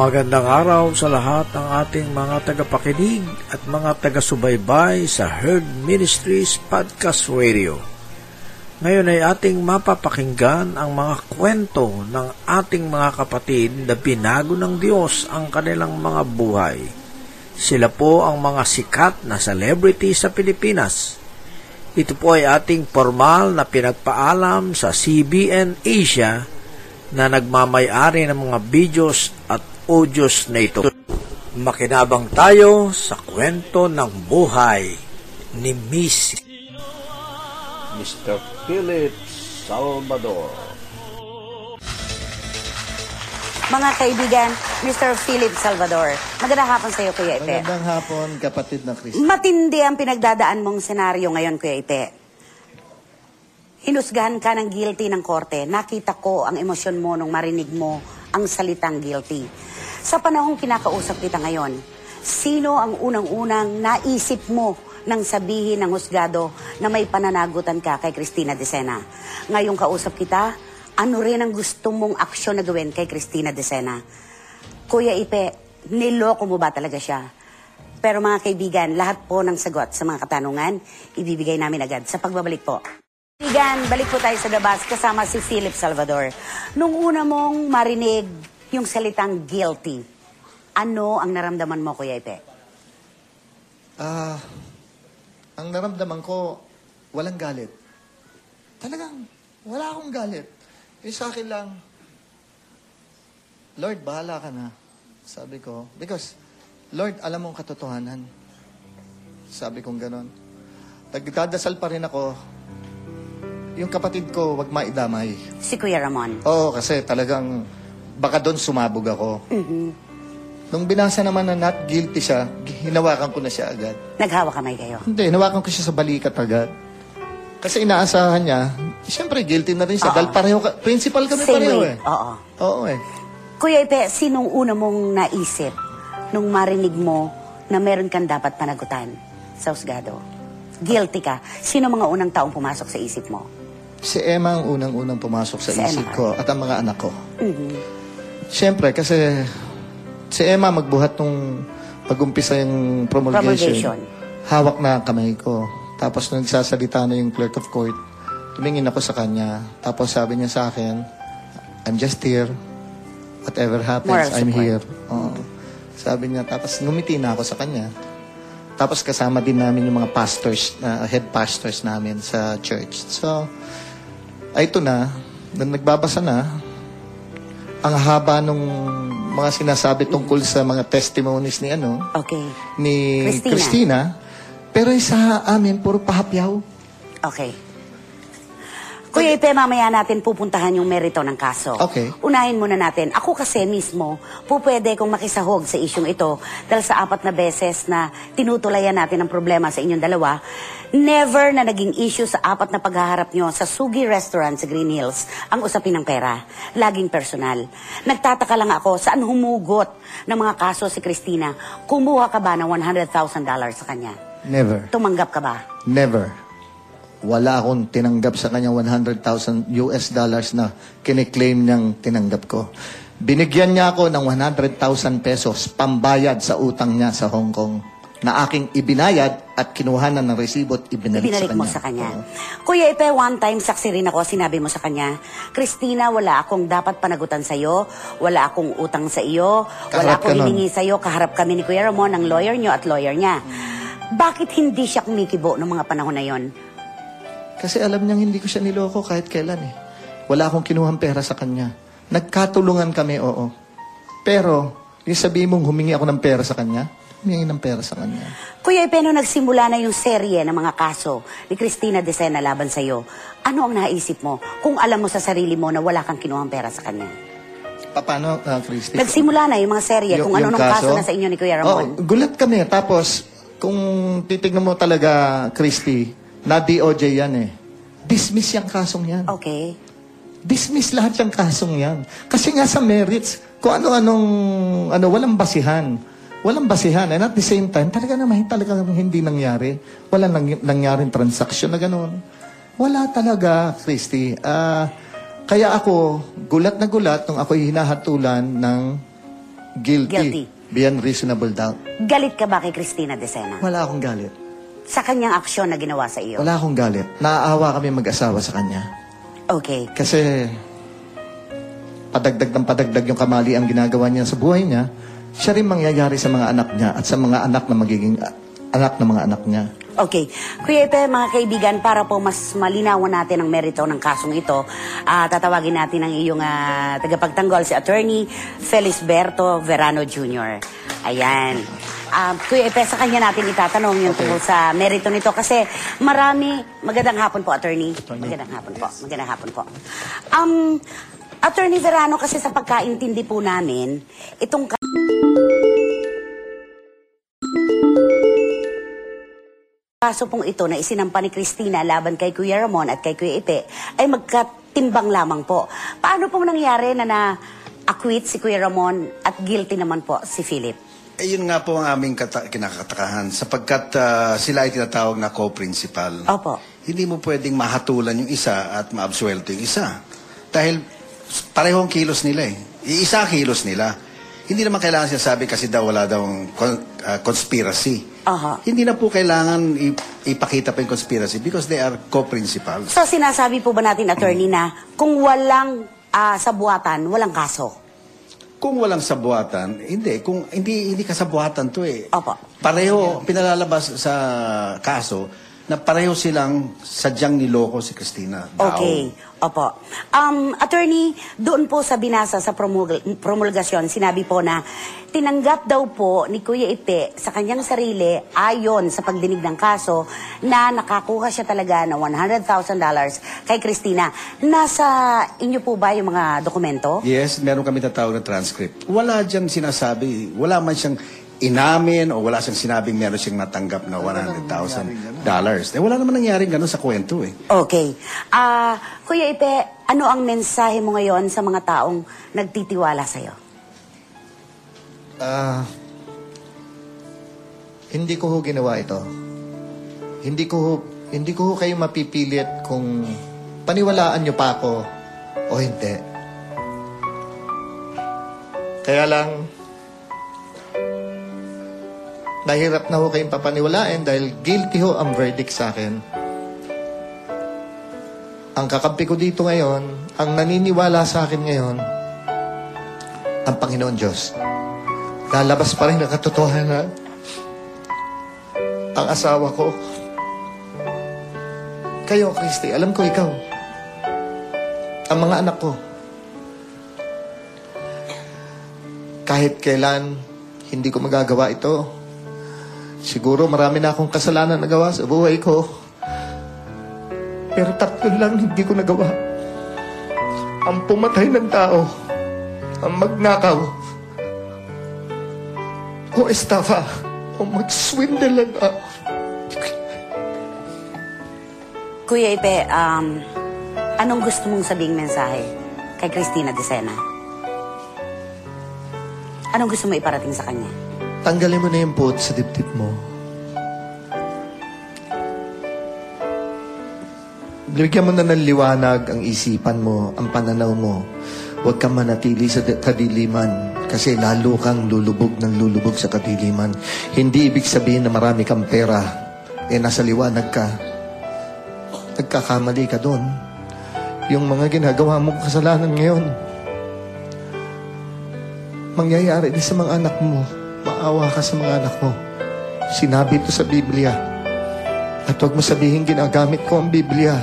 Magandang araw sa lahat ng ating mga tagapakinig at mga taga-subaybay sa Herd Ministries Podcast Radio. Ngayon ay ating mapapakinggan ang mga kwento ng ating mga kapatid na binago ng Diyos ang kanilang mga buhay. Sila po ang mga sikat na celebrity sa Pilipinas. Ito po ay ating formal na pinagpaalam sa CBN Asia na nagmamayari ng mga videos at audios na ito. Makinabang tayo sa kwento ng buhay ni Miss Mr. Philip Salvador. Mga kaibigan, Mr. Philip Salvador. Magandang hapon sa iyo, Kuya Ipe. Magandang hapon, kapatid na Chris. Matindi ang pinagdadaan mong senaryo ngayon, Kuya Ipe. Hinusgahan ka ng guilty ng korte. Nakita ko ang emosyon mo nung marinig mo ang salitang guilty. Sa panahong kinakausap kita ngayon, sino ang unang-unang naisip mo nang sabihin ng husgado na may pananagutan ka kay Cristina De Sena? Ngayong kausap kita, ano rin ang gusto mong aksyon na gawin kay Cristina De Sena? Kuya Ipe, niloko mo ba talaga siya? Pero mga kaibigan, lahat po ng sagot sa mga katanungan, ibibigay namin agad sa pagbabalik po. Kaibigan, balik po tayo sa labas kasama si Philip Salvador. Nung una mong marinig yung salitang guilty, ano ang naramdaman mo, Kuya Ipe? Ah, ang naramdaman ko, walang galit. Talagang, wala akong galit. Yung sa akin lang, Lord, bahala ka na. Sabi ko, because, Lord, alam mong katotohanan. Sabi kong ganon. Nagdadasal pa rin ako, yung kapatid ko, wag maidamay. Si Kuya Ramon. Oo, kasi talagang, baka doon sumabog ako. Nung binasa naman na not guilty siya, hinawakan ko na siya agad. Naghawa kamay kayo. Hindi, hinawakan ko siya sa balikat agad. Kasi inaasahan niya, siyempre guilty na rin siya. Oo. Dahil pareho, ka, principal kami Same pareho way. eh. Oo. Oo eh. Kuya Ipe, sinong una mong naisip nung marinig mo na meron kang dapat panagutan sa husgado? Guilty ka. Sino mga unang taong pumasok sa isip mo? Si Emma ang unang-unang pumasok sa Si isip Emma. ko at ang mga anak ko. Mhm. Siyempre, kasi si Emma magbuhat nung pag-umpisa yung promulgation. Promulgation. Hawak na kamay ko. Tapos nung nagsasalita na yung clerk of court, tumingin ako sa kanya. Tapos sabi niya sa akin, I'm just here. Whatever happens, Moral I'm support. here. Oo. Sabi niya, tapos ngumiti na ako sa kanya. Tapos kasama din namin yung mga pastors, na head pastors namin sa church. So, ay ito na, nung nagbabasa na, ang haba nung mga sinasabi tungkol sa mga testimonies ni ano, Okay. ni Christina. Christina. Pero sa amin, puro pahapyaw. Okay. Kuya Ipe, mamaya natin pupuntahan yung merito ng kaso. Okay. Unahin muna natin. Ako kasi mismo, po pwede kong makisahog sa isyong ito dahil sa apat na beses na tinutulayan natin ang problema sa inyong dalawa, never na naging issue sa apat na paghaharap nyo sa Sugi Restaurant sa Green Hills ang usapin ng pera. Laging personal. Nagtataka lang ako saan humugot ng mga kaso si Christina. Kumuha ka ba ng $100,000 sa kanya? Never. Tumanggap ka ba? Never. Wala akong tinanggap sa kanya 100,000 US dollars na kiniklaim niyang tinanggap ko. Binigyan niya ako ng 100,000 pesos pambayad sa utang niya sa Hong Kong na aking ibinayad at kinuhanan ng resibo at ibinalik, Binalik sa kanya. mo sa kanya. Oo. Kuya Ipe, one time saksi rin ako, sinabi mo sa kanya, Christina, wala akong dapat panagutan sa'yo, wala akong utang sa iyo, wala akong hiningi sa'yo, kaharap kami ni Kuya Ramon, ang lawyer nyo at lawyer niya. Bakit hindi siya kumikibo noong mga panahon na yon? Kasi alam niyang hindi ko siya niloko kahit kailan eh. Wala akong kinuhang pera sa kanya. Nagkatulungan kami, oo. Pero, yung sabihin mong humingi ako ng pera sa kanya, humingi ng pera sa kanya. Kuya Ipeno, nagsimula na yung serye ng mga kaso ni Cristina Decena laban sa'yo. Ano ang naisip mo kung alam mo sa sarili mo na wala kang kinuhang pera sa kanya? Pa- Paano, uh, Christy? Nagsimula na yung mga serye Yung- kung ano yung nung kaso na sa inyo ni Kuya Ramon. Oo, gulat kami. Tapos, kung titignan mo talaga, Christy, na DOJ yan eh. Dismiss yung kasong yan. Okay. Dismiss lahat yung kasong yan. Kasi nga sa merits, kung ano-anong, ano, walang basihan. Walang basihan. And at the same time, talaga naman, talaga hindi nangyari. Wala nang, nangyaring transaksyon na gano'n. Wala talaga, Christy. Ah, kaya ako, gulat na gulat nung ako'y hinahatulan ng guilty. Guilty. Beyond reasonable doubt. Galit ka ba kay Cristina Decena? Wala akong galit. Sa kanyang aksyon na ginawa sa iyo? Wala akong galit. Naaawa kami mag-asawa sa kanya. Okay. Kasi padagdag ng padagdag yung kamali ang ginagawa niya sa buhay niya, siya rin mangyayari sa mga anak niya at sa mga anak na magiging ah, anak ng mga anak niya. Okay. Kuya Epe, mga kaibigan, para po mas malinawan natin ang merito ng kasong ito, ah, tatawagin natin ang iyong ah, tagapagtanggol, si Attorney Felisberto Verano Jr. Ayan. Ah, Kuya Epe, sa kanya natin itatanong yung tungkol sa merito nito kasi marami, magandang hapon po, Attorney. Magandang hapon po. Magandang hapon po. Um, Attorney Verano, kasi sa pagkaintindi po namin, itong Kaso pong ito na isinampa ni Christina laban kay Kuya Ramon at kay Kuya Ipe ay magkatimbang lamang po. Paano pong nangyari na na-acquit si Kuya Ramon at guilty naman po si Philip? Eh, yun nga po ang aming kata- kinakatakahan sapagkat ah, sila ay tinatawag na co-principal. Opo. Hindi mo pwedeng mahatulan yung isa at maabsuelto yung isa. Dahil parehong kilos nila eh. Iisa kilos nila. Hindi naman kailangan sinasabi kasi daw wala daw con- ah, conspiracy. Aha. Hindi na po kailangan ip- ipakita pa yung conspiracy because they are co-principals. So sinasabi po ba natin, attorney, na kung walang ah, sabuatan, walang kaso? Kung walang sabuatan, hindi. Kung hindi hindi kasabuatan to eh. Opo. Pareho pinalalabas sa kaso na pareho silang sadyang niloko si Christina. Dao. Okay. Opo. Um, attorney, doon po sa binasa sa promulg- promulgasyon, sinabi po na tinanggap daw po ni Kuya Ipe sa kanyang sarili ayon sa pagdinig ng kaso na nakakuha siya talaga ng $100,000 kay Christina. Nasa inyo po ba yung mga dokumento? Yes, meron kami tatawag na transcript. Wala dyan sinasabi, wala man siyang inamin o wala siyang sinabing meron siyang natanggap na $100,000. Eh, wala naman nangyaring ganun sa kwento eh. Okay. Ah, Kuya Ipe, ano ang mensahe mo ngayon sa mga taong nagtitiwala sa'yo? Ah, hindi ko ho ginawa ito. Hindi ko ho, hindi ko ho kayo mapipilit kung paniwalaan niyo pa ako o hindi. Kaya lang, nahirap na ho kayong papaniwalaan dahil guilty ho ang verdict sa akin. Ang kakampi ko dito ngayon, ang naniniwala sa akin ngayon, ang Panginoon Diyos lalabas pa rin ang katotohanan. Ang asawa ko. Kayo, Christy, alam ko ikaw. Ang mga anak ko. Kahit kailan, hindi ko magagawa ito. Siguro marami na akong kasalanan nagawa sa buhay ko. Pero tatlo lang hindi ko nagawa. Ang pumatay ng tao. Ang magnakaw o estafa o mag-swindle lang ako. Kuya Ipe, um, anong gusto mong sabing mensahe kay Christina Decena? Anong gusto mo iparating sa kanya? Tanggalin mo na yung puot sa dibdib mo. Bigyan mo na ng liwanag ang isipan mo, ang pananaw mo. Huwag kang manatili sa di- kadiliman kasi lalo kang lulubog ng lulubog sa kadiliman. Hindi ibig sabihin na marami kang pera, eh nasa liwanag ka. Nagkakamali ka doon. Yung mga ginagawa mong kasalanan ngayon, mangyayari din sa mga anak mo. Maawa ka sa mga anak mo. Sinabi ito sa Biblia. At huwag mo sabihin ginagamit ko ang Biblia.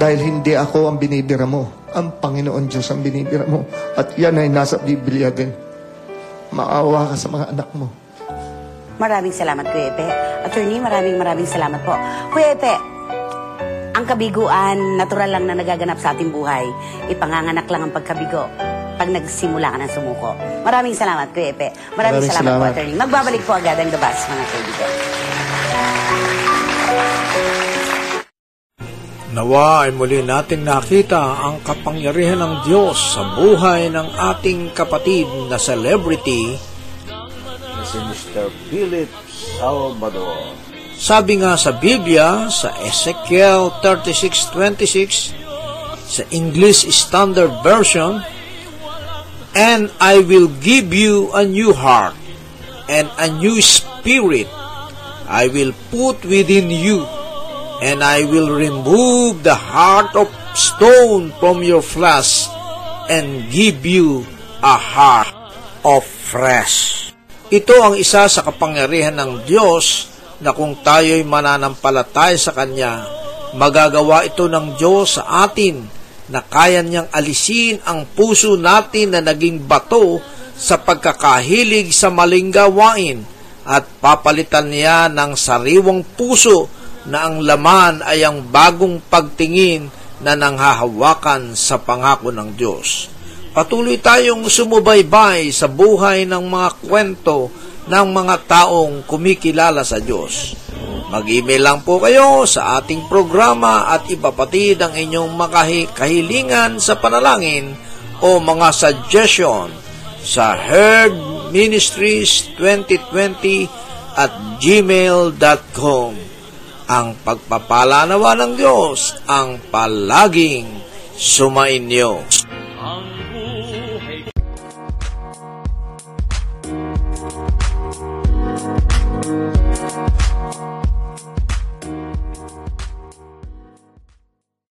Dahil hindi ako ang binibira mo. Ang Panginoon Diyos ang binibira mo. At yan ay nasa Biblia din. Maawa ka sa mga anak mo. Maraming salamat, Kuya Epe. Attorney, maraming maraming salamat po. Kuya Epe, ang kabiguan, natural lang na nagaganap sa ating buhay. Ipanganganak lang ang pagkabigo pag nagsimula ka ng sumuko. Maraming salamat, Kuya Epe. Maraming, Maraming salamat, po, salamat. Attorney. Magbabalik po agad ang The Bus, mga kaibigan. Nawa ay muli nating nakita ang kapangyarihan ng Diyos sa buhay ng ating kapatid na celebrity. na si Mr. Philip Salvador. Sabi nga sa Biblia, sa Ezekiel 36.26, sa English Standard Version, And I will give you a new heart and a new spirit I will put within you, and I will remove the heart of stone from your flesh and give you a heart of flesh. Ito ang isa sa kapangyarihan ng Diyos na kung tayo'y mananampalataya sa Kanya, magagawa ito ng Diyos sa atin na kaya niyang alisin ang puso natin na naging bato sa pagkakahilig sa maling gawain at papalitan niya ng sariwang puso na ang laman ay ang bagong pagtingin na nanghahawakan sa pangako ng Diyos. Patuloy tayong sumubaybay sa buhay ng mga kwento ng mga taong kumikilala sa Diyos. Mag-email lang po kayo sa ating programa at ipapatid ang inyong makahi- kahilingan sa panalangin o mga suggestion sa Herd Ministries 2020 at gmail.com. Ang pagpapala nawa ng Diyos ang palaging sumainyo.